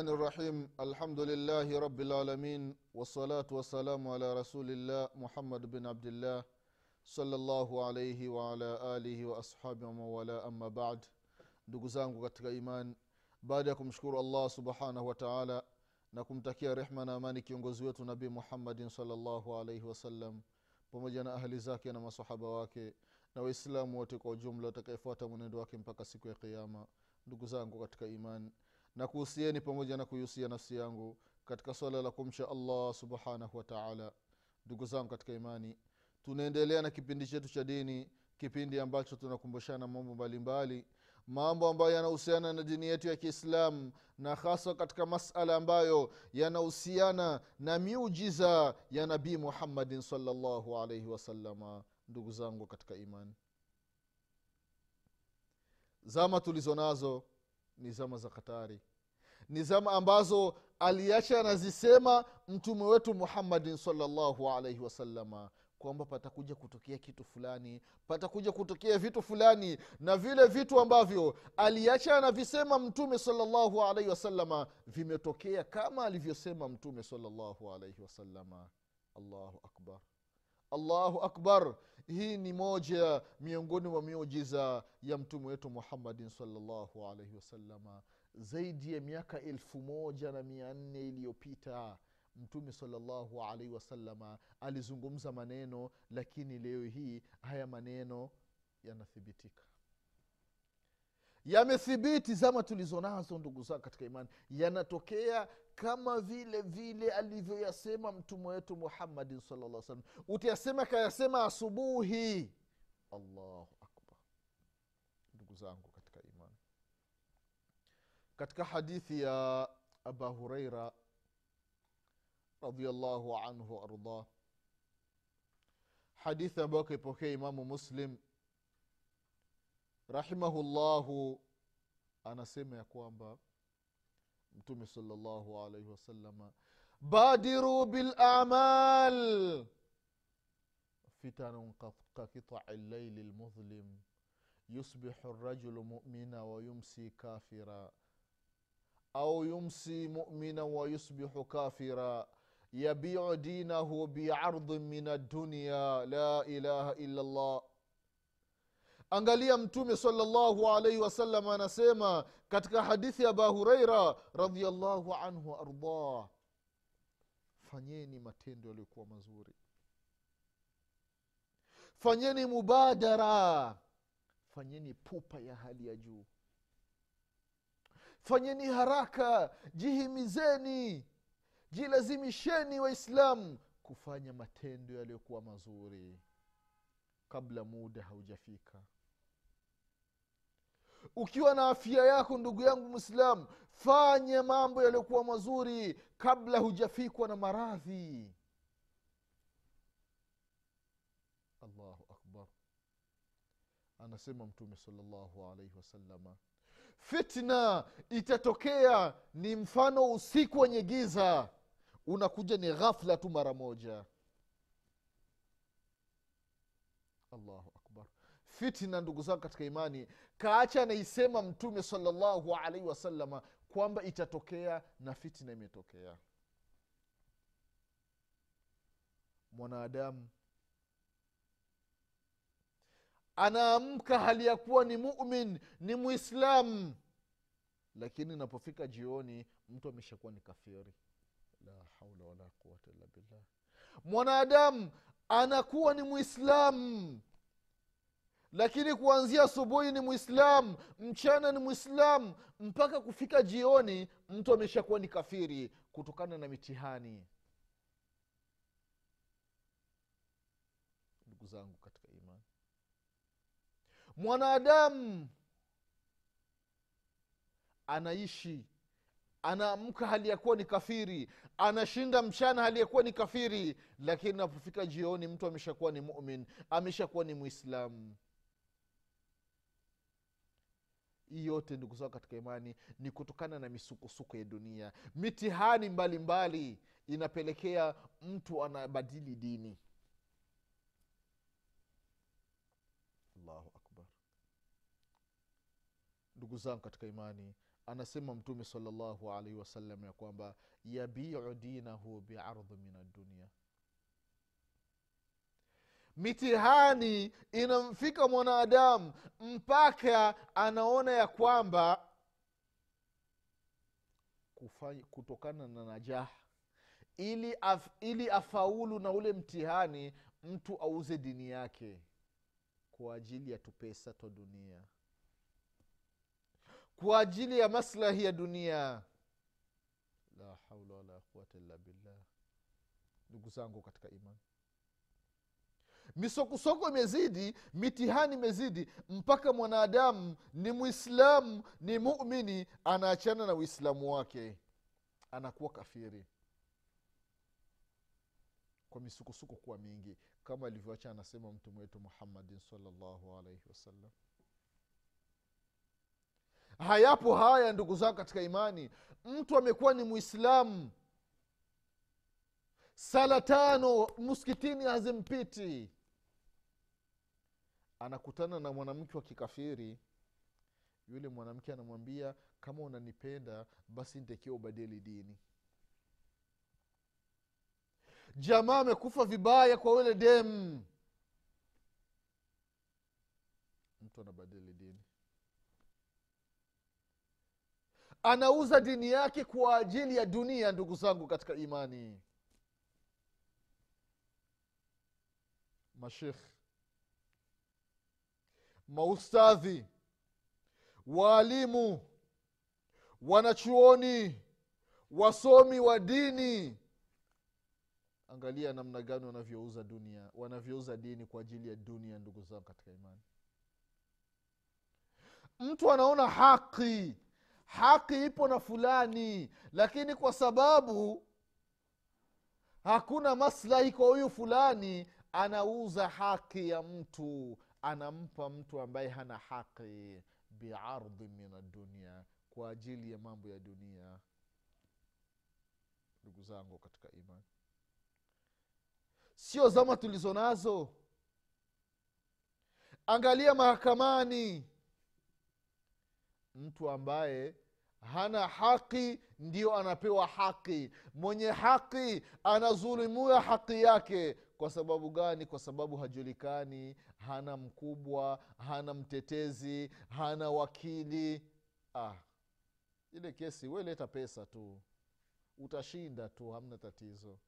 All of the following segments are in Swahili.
الرحمن الرحيم الحمد لله رب العالمين والصلاة والسلام على رسول الله محمد بن عبد الله صلى الله عليه وعلى آله وأصحابه وموالاه أما بعد ndugu zangu katika iman baada ya kumshukuru allah subhanahu wa taala na kumtakia rehma na amani kiongozi wetu nabii muhammadin salllahu alaihi wasallam pamoja na ahli zake na masahaba wake na waislamu wote kwa ujumla watakaefuata mwenendo wake mpaka siku ya kiama ndugu zangu katika iman na kuhusieni pamoja na kuihusia nafsi yangu katika swala la kumcha allah subhanahu wataala ndugu zangu katika imani tunaendelea na kipindi chetu cha dini kipindi ambacho tunakumbushana mambo mbalimbali mambo ambayo yanahusiana na dini yetu ya kiislamu na haswa katika masala ambayo yanahusiana na miujiza ya nabii muhammadin salllahu alaihi wasalama ndugu zangu katika imani zama tulizo nazo ni zama za hatari ni zama ambazo aliacha anazisema mtume wetu muhammadin salllahu alaihi wasalama kwamba patakuja kutokea kitu fulani patakuja kutokea vitu fulani na vile vitu ambavyo aliacha anavisema mtume salllahu alaihi wasalama vimetokea kama alivyosema mtume salllahu alaihi wasalama allahu akbar allahu akbar. Hii ni moja miongoni mwa miujiza ya mtume wetu muhammadin salllahu alaihi wasalama zaidi ya miaka elfu moja na mia nne iliyopita mtume salllahu alaihi wasalama alizungumza maneno lakini leo hii haya maneno yanathibitika yamethibiti zama tulizo ndugu zao katika imani. Yanatokea kama vile vile alivyoyasema mtume wetu muhammadin salllah salam utayasema kayasema asubuhi. Allahu akbar. Ndugu zangu katika imani. Katika hadithi ya aba hureira radiallahu anhu waardah hadithi ambayo kaipokea imamu muslim rahimahullahu anasema ya kwamba mtume salllahu alaihi wasalama badiru bilamal fitanun kakitai llaili lmudhlim yusbihu rajulu mumina wayumsi kafira. Au yumsi mumina wayusbihu kafira. Yabiu dinahu biardin min addunya. La ilaha illa llah angalia mtume salllahu alaihi wasallam anasema katika hadithi ya aba hureira radiallahu anhu waardah fanyeni matendo yaliyokuwa mazuri. Fanyeni mubadara. Fanyeni pupa ya hali ya juu. Fanyeni haraka. Jihimizeni. Jilazimisheni waislamu kufanya matendo yaliyokuwa mazuri kabla muda haujafika ukiwa na afya yako ndugu yangu mwislamu fanya mambo yaliyokuwa mazuri kabla hujafikwa na maradhi. Allahu akbar. Anasema mtume salllahu alaihi wasalama fitna itatokea ni mfano usiku wenye giza. Unakuja ni ghafla tu mara moja. Allahu akbar. Fitna ndugu zangu katika imani kaacha anaisema mtume salllahu alaihi wasalama kwamba itatokea na fitina imetokea. Mwanadamu anaamka hali ya kuwa ni mumin ni mwislamu lakini inapofika jioni mtu ameshakuwa ni kafiri. La haula wala quwata illa billah. Mwanadamu anakuwa ni mwislamu lakini kuanzia asubuhi ni mwislamu mchana ni mwislamu mpaka kufika jioni mtu ameshakuwa ni kafiri kutokana na mitihani. Ndugu zangu katika imani. Mwanadamu anaishi anaamka hali ya kuwa ni kafiri anashinda mchana hali ya kuwa ni kafiri lakini napofika jioni mtu ameshakuwa ni mumin ameshakuwa ni mwislamu hii yote ndugu zao katika imani ni kutokana na misukosuko ya dunia. Mitihani mbalimbali mbali inapelekea mtu anabadili dini. Allahu akbar. Ndugu zangu katika imani anasema mtume salllahu alaihi wasallam ya kwamba yabiu dinahu biardhi min addunia mitihani inamfika mwanadamu mpaka anaona ya kwamba kufanya, kutokana na najaha. Ili, af, ili afaulu na ule mtihani mtu auze dini yake kwa ajili ya tupesa twa dunia. Kwa ajili ya maslahi ya dunia. La haula wala quwata illa billah. Ndugu zangu katika imani misokosoko imezidi mitihani imezidi mpaka mwanadamu ni mwislamu ni mumini anaachana na uislamu wake. Anakuwa kafiri. Kwa misukosuko kuwa mingi kama alivyoacha anasema mtume wetu muhammadin salllahu alaihi wasallam. Hayapo haya ndugu zangu katika imani. Mtu amekuwa ni mwislamu sala tano msikitini hazimpiti anakutana na mwanamke wa kikafiri yule mwanamke anamwambia kama unanipenda basi ntakiwa ubadili dini. Jamaa amekufa vibaya kwa ule dem mtu anabadili dini. Anauza dini yake kwa ajili ya dunia ndugu zangu katika imani. Mashekh maustadhi waalimu wanachuoni wasomi wa dini. Angalia namna gani wanavyouza dunia wanavyouza dini kwa ajili ya dunia ndugu zangu katika imani. Mtu anaona haki haki ipo na fulani lakini kwa sababu hakuna maslahi kwa huyu fulani anauza haki ya mtu anampa mtu ambaye hana haki biardhi min adunia kwa ajili ya mambo ya dunia. Ndugu zangu katika imani sio zama tulizo nazo. Angalia mahakamani mtu ambaye hana haki ndio anapewa haki. Mwenye haki anazulumiwa haki yake. Kwa sababu gani? Kwa sababu hajulikani. Hana mkubwa hana mtetezi hana wakili. Ah, ile kesi weleta pesa tu. Utashinda tu hamna tatizo.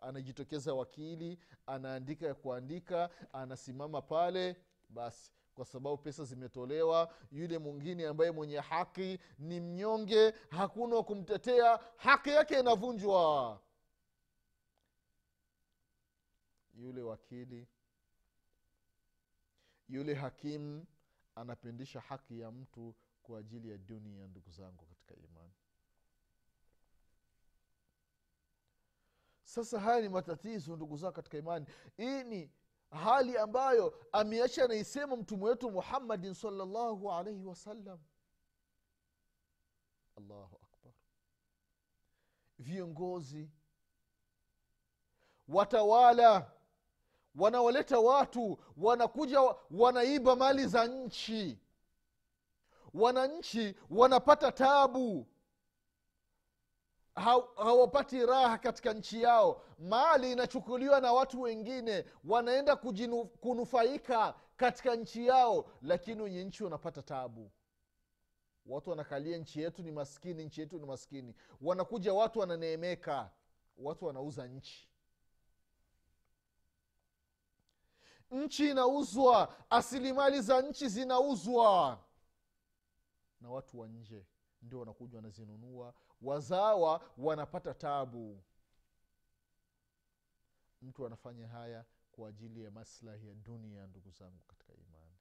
Anajitokeza wakili anaandika ya kuandika anasimama pale basi kwa sababu pesa zimetolewa. Yule mwingine ambaye mwenye haki ni mnyonge hakuna wa kumtetea haki yake inavunjwa. Yule wakili yule hakimu anapindisha haki ya mtu kwa ajili ya dunia ndugu zangu katika imani. Sasa haya ni matatizo ndugu zangu katika imani. Hii ni hali ambayo ameacha anaisema mtume wetu muhammadin salllahu alaihi wasallam allahu akbar. Viongozi watawala wanawaleta watu wanakuja wanaiba mali za nchi. Wananchi wanapata tabu hawapati raha katika nchi yao. Mali inachukuliwa na watu wengine wanaenda kujinu, kunufaika katika nchi yao lakini wenye nchi wanapata tabu watu wanakalia nchi yetu ni maskini nchi yetu ni maskini. Wanakuja watu wananeemeka watu wanauza nchi. Nchi inauzwa asilimali za nchi zinauzwa. Na watu wa nje ndio wanakuja wanazinunua wazawa wanapata tabu mtu anafanya haya kwa ajili ya maslahi ya dunia ndugu zangu katika imani.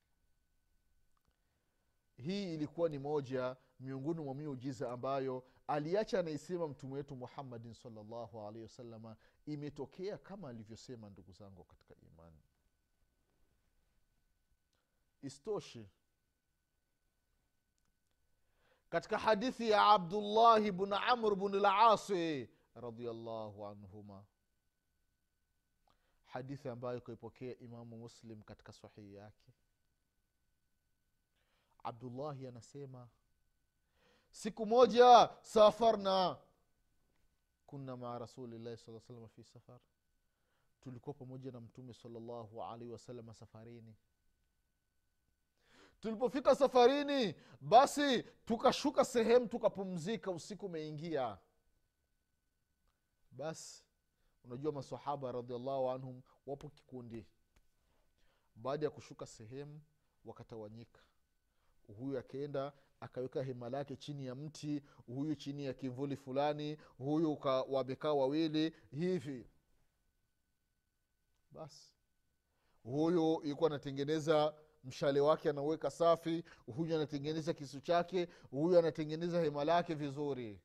Hii ilikuwa ni moja miongoni mwa miujiza ambayo aliacha anaisema mtume wetu muhammadin salllahu alaihi wasalama imetokea kama alivyosema ndugu zangu katika imani. Istoshe katika hadithi ya abdullahi bn amr bn lasi radiallahu anhuma. Hadithi ambayo kaipokea imamu muslim katika sahihi yake. Abdullahi anasema siku moja safarna kunna maa rasulillahi saa salama fi safar. Tulikuwa pamoja na mtume salllahu alaihi wasalama safarini tulipofika safarini basi tukashuka sehemu tukapumzika usiku umeingia. Basi unajua masahaba radiallahu anhum wapo kikundi. Baada ya kushuka sehemu wakatawanyika. Huyu akaenda akaweka hema lake chini ya mti huyu chini ya kivuli fulani huyu wamekaa wawili hivi. Basi huyu ilikuwa anatengeneza mshale wake anauweka safi huyu anatengeneza kisu chake huyu anatengeneza hema lake vizuri.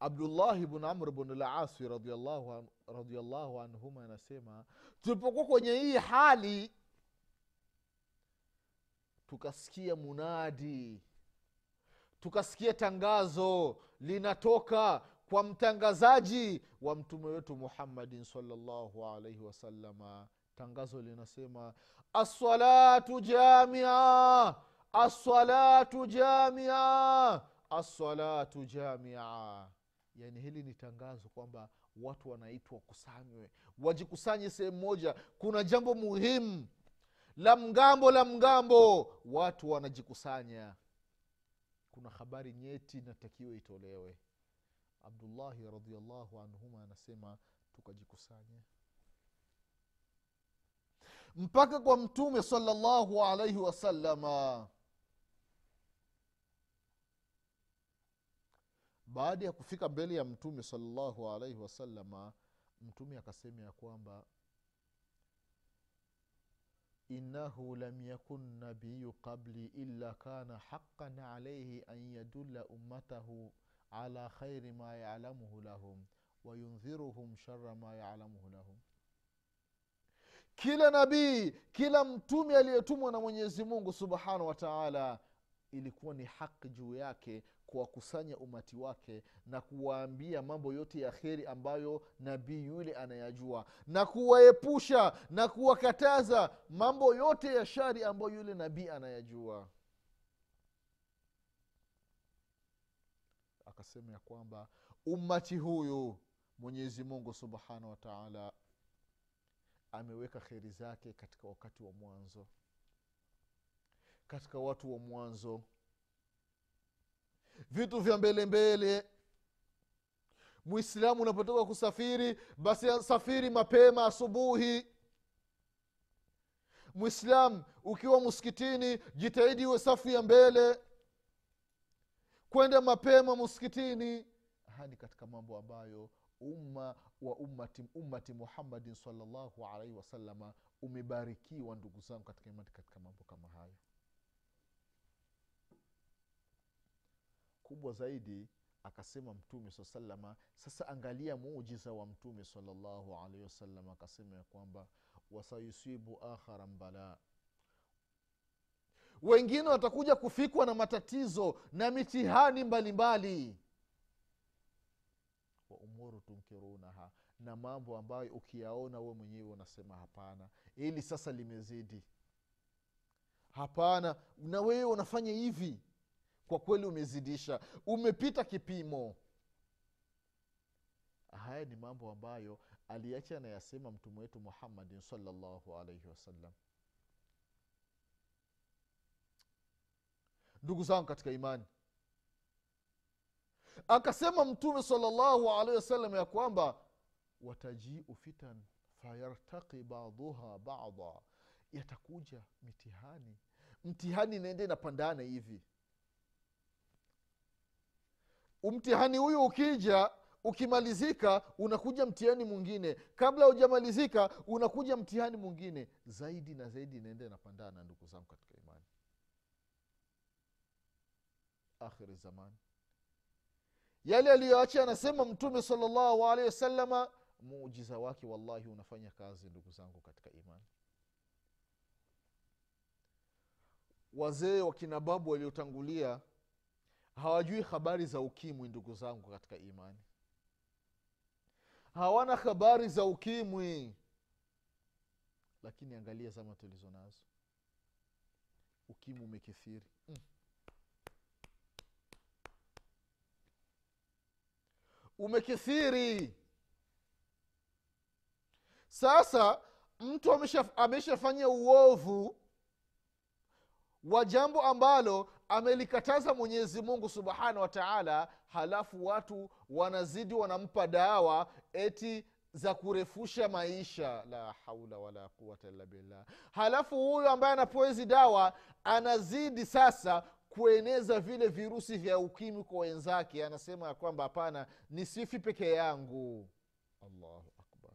Abdullahi bn amr bn lasi radiallahu anhuma anasema tulipokuwa kwenye hii hali tukasikia munadi tukasikia tangazo linatoka kwa mtangazaji wa mtume wetu muhammadin salllahu alaihi wasalama tangazo linasema assalatu jamia assalatu jamia assalatu jamia. Yaani hili ni tangazo kwamba watu wanaitwa wakusanywe wajikusanye sehemu moja. Kuna jambo muhimu la mgambo la mgambo watu wanajikusanya. Kuna habari nyeti inatakiwa itolewe. Abdullahi radiallahu anhuma anasema tukajikusanya mpaka kwa mtume salllahu alaihi wasalama baada ya kufika mbele ya mtume salllahu alaihi wasalama mtume akasema ya kwamba innahu lam yakun nabiyu qabli illa kana haqan alaihi an yadulla ummatahu ala khairi ma yalamuhu lahum wayundhiruhum shara ma yalamuhu lahum kila nabii kila mtume aliyetumwa na mwenyezi mungu subhanahu wa taala ilikuwa ni haki juu yake kuwakusanya umati wake na kuwaambia mambo yote ya kheri ambayo nabii yule anayajua na kuwaepusha na kuwakataza mambo yote ya shari ambayo yule nabii anayajua. Akasema ya kwamba ummati huyu mwenyezi mungu subhanahu wa taala ameweka kheri zake katika wakati wa mwanzo. Katika watu wa mwanzo vitu vya mbele mbele mwislamu unapotoka kusafiri basi safiri mapema asubuhi. Mwislam ukiwa msikitini jitahidi uwe safu ya mbele. Kwenda mapema msikitini. Haya katika mambo ambayo umma wa ummati, ummati muhammadin salllahu alaihi wasalama umebarikiwa ndugu zangu katika imani katika mambo kama hayo. Kubwa zaidi akasema mtume saa salama sasa angalia muujiza wa mtume salllahu alaihi wasallam akasema ya kwamba wasayusibu akharan balaa wengine watakuja kufikwa na matatizo na mitihani mbalimbali. wa umuru tunkirunaha na mambo ambayo ukiyaona we mwenyewe unasema hapana. Ili sasa limezidi. Hapana na wewe unafanya hivi. Kwa kweli umezidisha. Umepita kipimo. Haya ni mambo ambayo aliacha anayasema mtume wetu muhammadin salllahu alaihi wasallam. Ndugu zangu katika imani akasema mtume salllahu alaihi wasallam ya kwamba watajiu fitan fayartaki baduha bada yatakuja mitihani. Mtihani inaenda inapandana hivi. Mtihani huyu ukija ukimalizika unakuja mtihani mwingine. Kabla hujamalizika unakuja mtihani mwingine. Zaidi na zaidi inaenda inapandana ndugu zangu katika imani. Akhiri zamani yale aliyoacha anasema mtume salllahu alehi wasalama muujiza wake wallahi unafanya kazi ndugu zangu katika imani. Wazee wakina babu waliotangulia hawajui habari za ukimwi ndugu zangu katika imani. Hawana habari za ukimwi. Lakini angalia zama tulizo nazo ukimwi umekithiri. Mm. Umekithiri. Sasa mtu ameshafanya uovu wa jambo ambalo amelikataza mwenyezi mungu subhanahu wa taala halafu watu wanazidi wanampa dawa eti za kurefusha maisha. La haula wala quwata illa billah. Halafu huyu ambaye anapewa hizi dawa anazidi sasa kueneza vile virusi vya ukimwi kwa wenzake anasema ya kwamba hapana ni sifi peke yangu. Allahu akbar.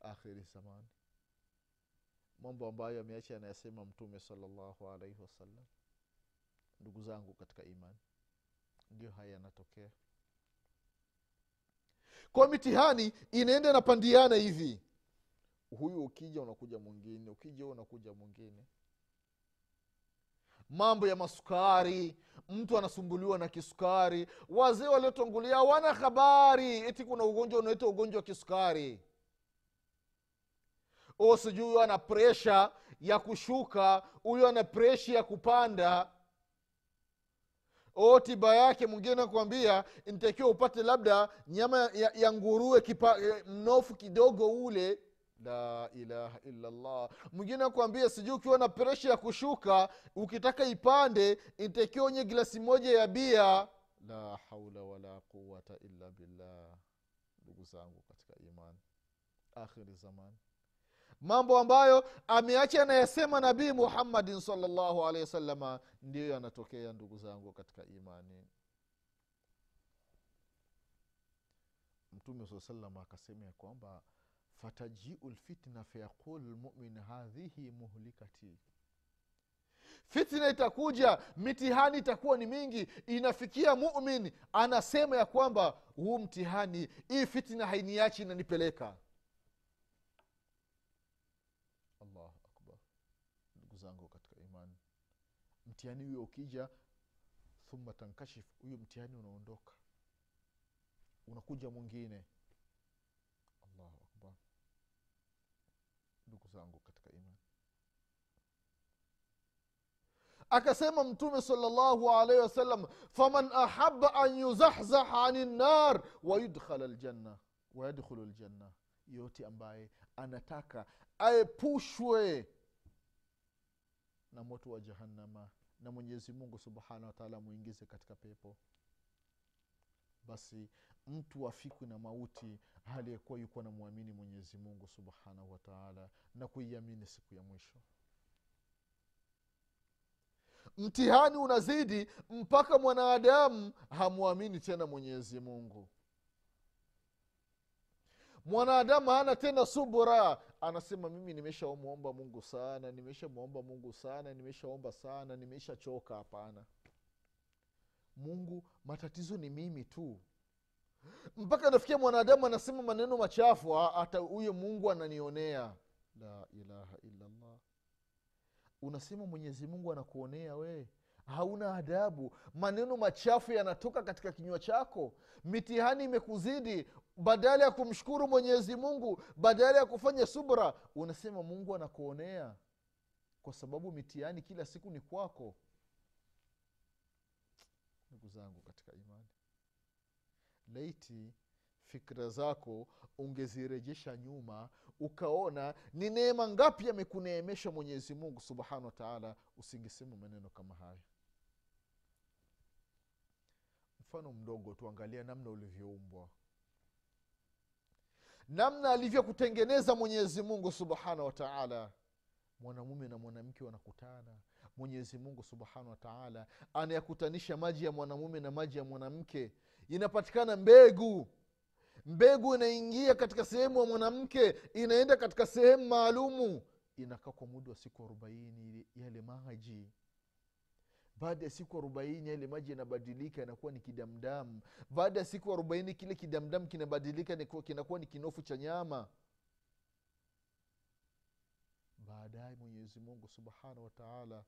Akhiri zamani. Mambo ambayo ameacha anayasema mtume salallahu alaihi wasallam ndugu zangu katika imani ndio haya yanatokea. Kwa mitihani inaenda inapandiana hivi. Huyu ukija unakuja mwingine ukija unakuja mwingine mambo ya masukari mtu anasumbuliwa na kisukari. Wazee waliotangulia wana habari eti kuna ugonjwa unaita ugonjwa wa kisukari. O sijui huyo ana presha ya kushuka huyo ana presha ya kupanda. O tiba yake mwingine kuambia nitakiwa upate labda nyama ya, ya nguruwe kipa, mnofu kidogo ule la ilaha illallah. Mwingine akuambia sijui ukiwa na presha ya kushuka ukitaka ipande intakiwa onye glasi moja ya bia. La haula wala quwata illa billah. Ndugu zangu katika imani. Akhiri zamani. Mambo ambayo ameacha anayesema nabii muhammadin salllahu alehi wasalama ndiyo yanatokea ndugu zangu katika imani. Mtume saa salama akasema ya kwamba fatajiu lfitna fayaqulu lmumin hadhihi muhlikati. Fitna itakuja mitihani itakuwa ni mingi. Inafikia mumin anasema ya kwamba huu mtihani hii fitna hainiachi inanipeleka. Allahu akbar. Ndugu zangu katika imani mtihani huyo ukija thumma tankashif huyo mtihani unaondoka. Unakuja mwingine allahu akbar ndugu zangu katika imani akasema mtume salllahu alaihi wasallam faman ahaba an yuzahzaha ani nar wayudkhala ljanna wayadkhulu ljanna yote ambaye anataka aepushwe na moto wa jahannama na mwenyezi mungu subhanahu wataala amwingize katika pepo basi mtu afikwi na mauti hali yakuwa yuko anamwamini mwenyezi mungu subhanahu wataala na kuiamini siku ya mwisho. Mtihani unazidi mpaka mwanadamu hamwamini tena mwenyezi mungu. Mwanadamu hana tena subura anasema mimi nimeshamwomba mungu sana nimeshamwomba mungu sana nimeshaomba sana nimeshachoka. Hapana. Mungu matatizo ni mimi tu mpaka nafikia mwanadamu anasema maneno machafu hata huyo mungu ananionea. La ilaha illallah. Unasema mwenyezi mungu anakuonea wee hauna adabu. Maneno machafu yanatoka katika kinywa chako. Mitihani imekuzidi. Badala ya kumshukuru mwenyezi mungu badala ya kufanya subra unasema mungu anakuonea. Kwa sababu mitihani kila siku ni kwako. Ndugu zangu katika imani laiti fikra zako ungezirejesha nyuma ukaona ni neema ngapi amekuneemesha mwenyezi mungu subhanahu wa taala usingesema maneno kama haya mfano mdogo tuangalia namna ulivyoumbwa. Namna alivyokutengeneza mwenyezi mungu subhanahu wa mwanamume na mwanamke wanakutana. Mwenyezi mungu subhanahu wa anayakutanisha maji ya mwanamume na maji ya mwanamke inapatikana mbegu. Mbegu inaingia katika sehemu ya mwanamke inaenda katika sehemu maalumu. Inakaa kwa muda wa siku arobaini yale maji. Baada ya siku arobaini yale maji yanabadilika yanakuwa ni kidamdamu baada ya siku arobaini kile kidamdamu kinabadilika kinakuwa ni kinofu cha nyama. Baadaye mwenyezi mungu subhanahu wataala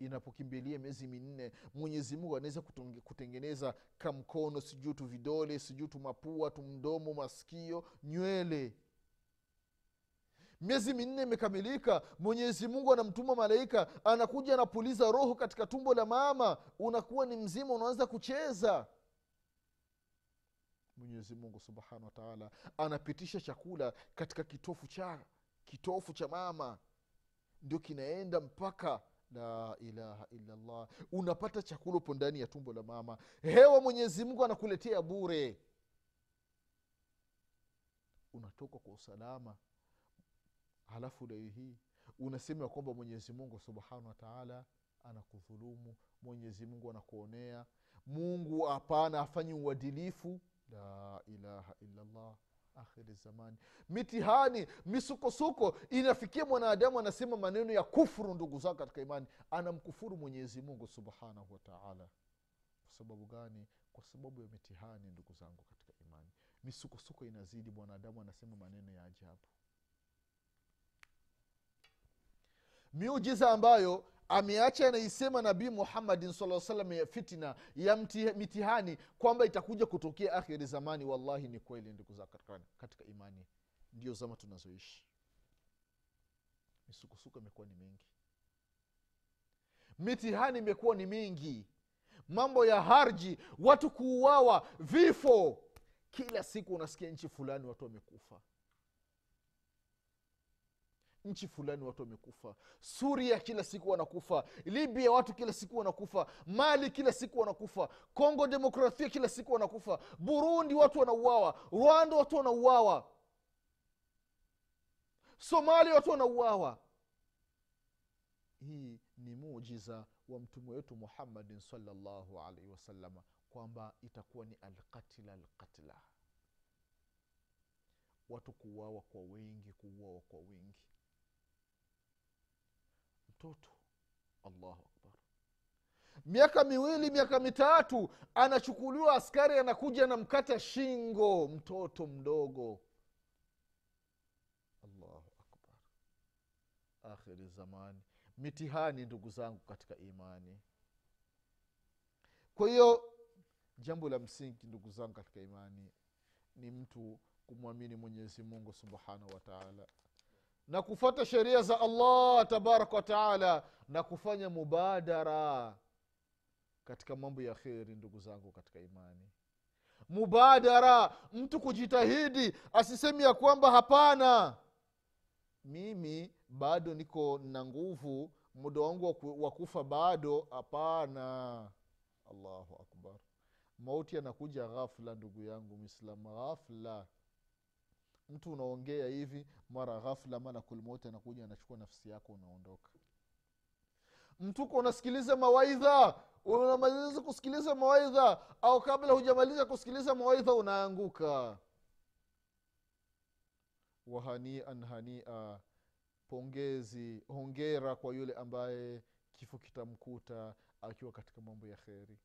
inapokimbilia miezi minne mwenyezi mungu anaweza kutengeneza kamkono sijuu tu vidole sijuu tu mapua tu mdomo masikio nywele. Miezi minne imekamilika mwenyezi mungu anamtuma malaika anakuja anapuliza roho katika tumbo la mama unakuwa ni mzima unaanza kucheza. Mwenyezi mungu subhanahu wataala anapitisha chakula katika kitofu cha kitofu cha mama. Ndio kinaenda mpaka la ilaha illallah. Unapata chakula upo ndani ya tumbo la mama. Hewa mwenyezi mungu anakuletea bure. Unatoka kwa usalama. Halafu leo hii unasema ya kwamba mwenyezi mungu subhanahu wataala anakudhulumu. Mwenyezi mungu anakuonea. Mungu hapana afanyi uadilifu. La ilaha illallah akhiri zamani. Mitihani misukosuko inafikia mwanadamu anasema maneno ya kufuru ndugu zako katika imani. Anamkufuru mwenyezi mungu subhanahu wataala kwa sababu gani? Kwa sababu ya mitihani ndugu zangu katika imani. Misukosuko inazidi mwanadamu anasema maneno ya ajabu. Miujiza ambayo ameacha anaisema nabii muhammadin saa salam ya fitna ya mitihani kwamba itakuja kutokea akhiri zamani. Wallahi ni kweli ndugu za katika, imani. Ndio zama tunazoishi. Misukosuko imekuwa ni mingi. Mitihani imekuwa ni mingi. Mambo ya harji watu kuuawa vifo. Kila siku unasikia nchi fulani watu wamekufa nchi fulani watu wamekufa. Suria kila siku wanakufa. Libya watu kila siku wanakufa. Mali kila siku wanakufa. Kongo demokrasia kila siku wanakufa. Burundi watu wanauawa. Rwanda watu wanauawa. Somalia watu wanauawa. Hii ni mujiza wa mtume wetu muhammadin salllahu alaihi wasalama kwamba itakuwa ni alqatila alqatla. Watu kuuawa kwa wengi kuuawa kwa wengi mtoto. Allahu akbar. Miaka miwili miaka mitatu anachukuliwa askari anakuja anamkata shingo mtoto mdogo. Allahu akbar. Akhiri zamani. Mitihani ndugu zangu katika imani. Kwa hiyo jambo la msingi ndugu zangu katika imani ni mtu kumwamini mwenyezi mungu subhanahu wataala na kufata sheria za allah tabaraka wataala na kufanya mubadara katika mambo ya kheri ndugu zangu katika imani. Mubadara mtu kujitahidi asisemi ya kwamba hapana. Mimi bado niko na nguvu muda wangu wa kufa bado hapana. Allahu akbar. Mauti anakuja ghafla ndugu yangu mwislamu ghafla mtu unaongea hivi mara ghafla malakul mauti anakuja anachukua nafsi yako unaondoka. Mtuko unasikiliza mawaidha unamaliza kusikiliza mawaidha au kabla hujamaliza kusikiliza mawaidha unaanguka. Wahanian hania pongezi hongera kwa yule ambaye kifo kitamkuta akiwa katika mambo ya kheri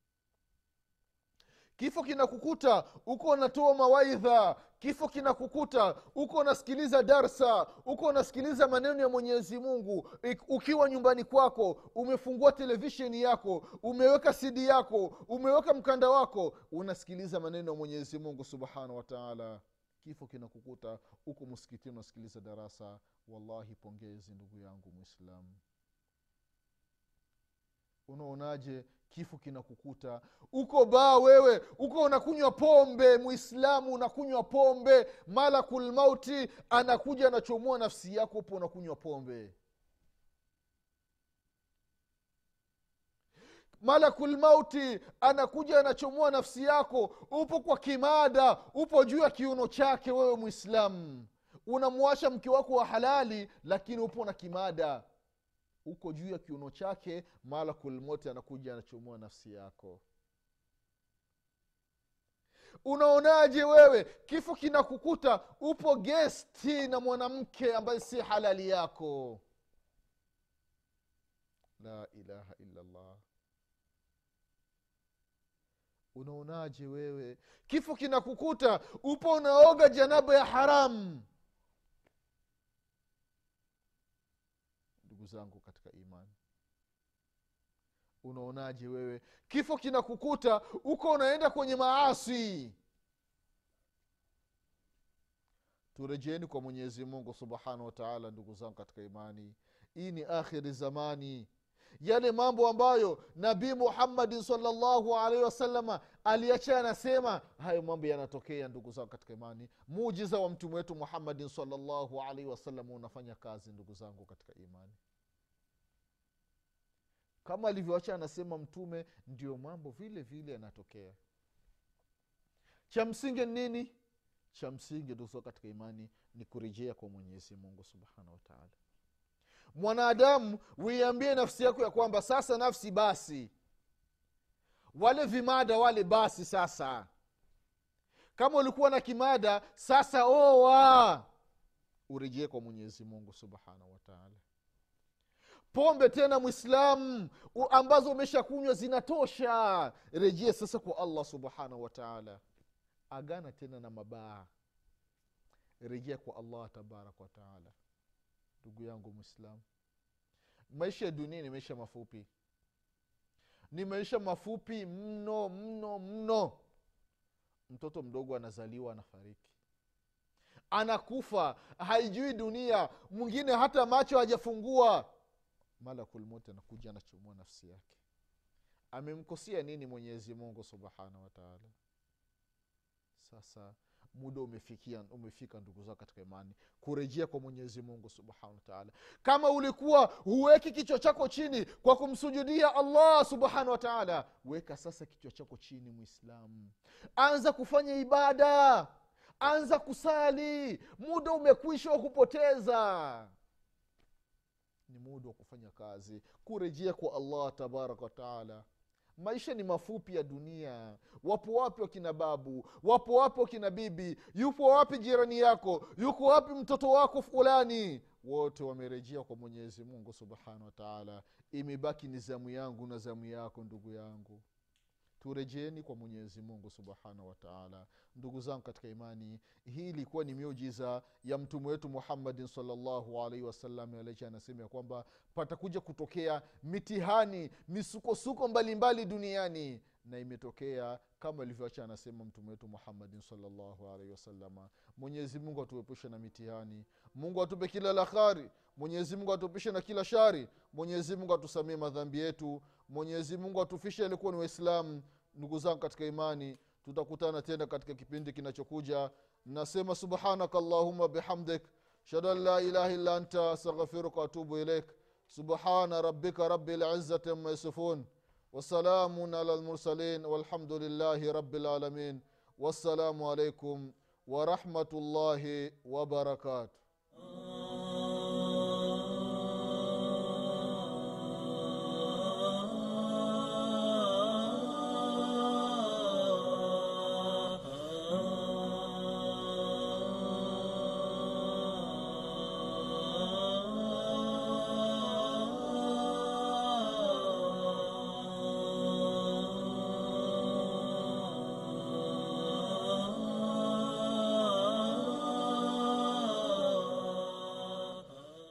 kifo kinakukuta uko unatoa mawaidha. Kifo kinakukuta uko unasikiliza darsa uko unasikiliza maneno ya mwenyezi mungu. Ukiwa nyumbani kwako umefungua televisheni yako umeweka sidi yako umeweka mkanda wako unasikiliza maneno ya mwenyezi mungu subhanahu wataala kifo kinakukuta uko msikitini unasikiliza darasa. Wallahi pongezi ndugu yangu mwislamu unaonaje kifo kinakukuta. Uko baa wewe uko unakunywa pombe mwislamu unakunywa pombe malakulmauti anakuja anachomua nafsi yako upo unakunywa pombe. Malakulmauti anakuja anachomoa nafsi yako. Upo kwa kimada upo juu ya kiuno chake wewe mwislamu unamwasha mke wako wa halali lakini upo na kimada uko juu ya kiuno chake malakul mauti anakuja anachomua nafsi yako. Unaonaje wewe? Kifo kinakukuta upo gesti na mwanamke ambaye si halali yako. La ilaha illallah. Unaonaje wewe? Kifo kinakukuta upo unaoga janaba ya haramu ndugu zangu unaonaje wewe? Kifo kinakukuta uko unaenda kwenye maasi. Turejeeni kwa mwenyezi mungu subhanahu wataala ndugu zangu katika imani. Hii ni akhiri zamani. Yale mambo ambayo nabii muhammadin salllahu alaihi wasalama aliacha anasema hayo mambo yanatokea ndugu zangu katika imani. Mujiza wa mtume wetu muhammadin salllahu alaihi wasalama unafanya kazi ndugu zangu katika imani kama alivyoacha anasema mtume ndio mambo vile vile yanatokea. Cha msingi nini? Cha msingi ndugu katika imani ni kurejea kwa mwenyezi mungu subhanahu wataala mwanadamu uiambie nafsi yako ya kwamba sasa nafsi basi. Wale vimada wale basi sasa. Kama ulikuwa na kimada sasa oa. Urejee kwa mwenyezi mungu subhanahu wataala pombe tena mwislamu ambazo umeshakunywa zinatosha. Rejea sasa kwa allah subhanahu wataala agana tena na mabaa. Rejea kwa allah tabaraka wataala ndugu yangu mwislamu maisha ya dunia ni maisha mafupi. Ni maisha mafupi mno mno mno. Mtoto mdogo anazaliwa anafariki. Anakufa haijui dunia. Mwingine hata macho hajafungua malakulmoti anakuja anachomua nafsi yake. Amemkosea nini mwenyezi mungu subhanahu wataala sasa muda umefikia umefika ndugu zao katika imani kurejea kwa mwenyezi mungu subhanahu wataala kama ulikuwa huweki kichwa chako chini kwa kumsujudia allah subhanahu wataala weka sasa kichwa chako chini mwislamu anza kufanya ibada. Anza kusali. Muda umekwisha wa kupoteza ni muda wa kufanya kazi kurejea kwa allah tabaraka wataala maisha ni mafupi ya dunia. Wapo wapi wakina babu? Wapo wapi wakina bibi? Yupo wapi jirani yako? Yuko wapi mtoto wako fulani? Wote wamerejea kwa mwenyezi mungu subhanahu wataala imebaki ni zamu yangu na zamu yako ndugu yangu turejeeni kwa mwenyezi mungu subhanahu wataala ndugu zangu katika imani hii ilikuwa ni miujiza ya mtume wetu muhammadin salllahu alaihi wasallam alecha anasema ya kwamba patakuja kutokea mitihani misukosuko mbalimbali duniani na imetokea kama ilivyoacha anasema mtume wetu muhammadin salllahu alaihi wasalama mwenyezi mungu atuepushe na mitihani mungu atupe kila la khari mwenyezi mungu atuepushe na kila shari mwenyezi mungu atusamie madhambi yetu mwenyezi mungu atufishe alikuwa ni waislamu ndugu zangu katika imani tutakutana tena katika kipindi kinachokuja. Nasema subhanaka allahuma bihamdik shadu an la ilaha illa anta astaghfiruka waatubu ilaik subhana rabika rabi lizati ama yasifun. Wasalamun ala lmursalin walhamdulillahi rabi lalamin wassalamu alaikum warahmatullahi wabarakatuh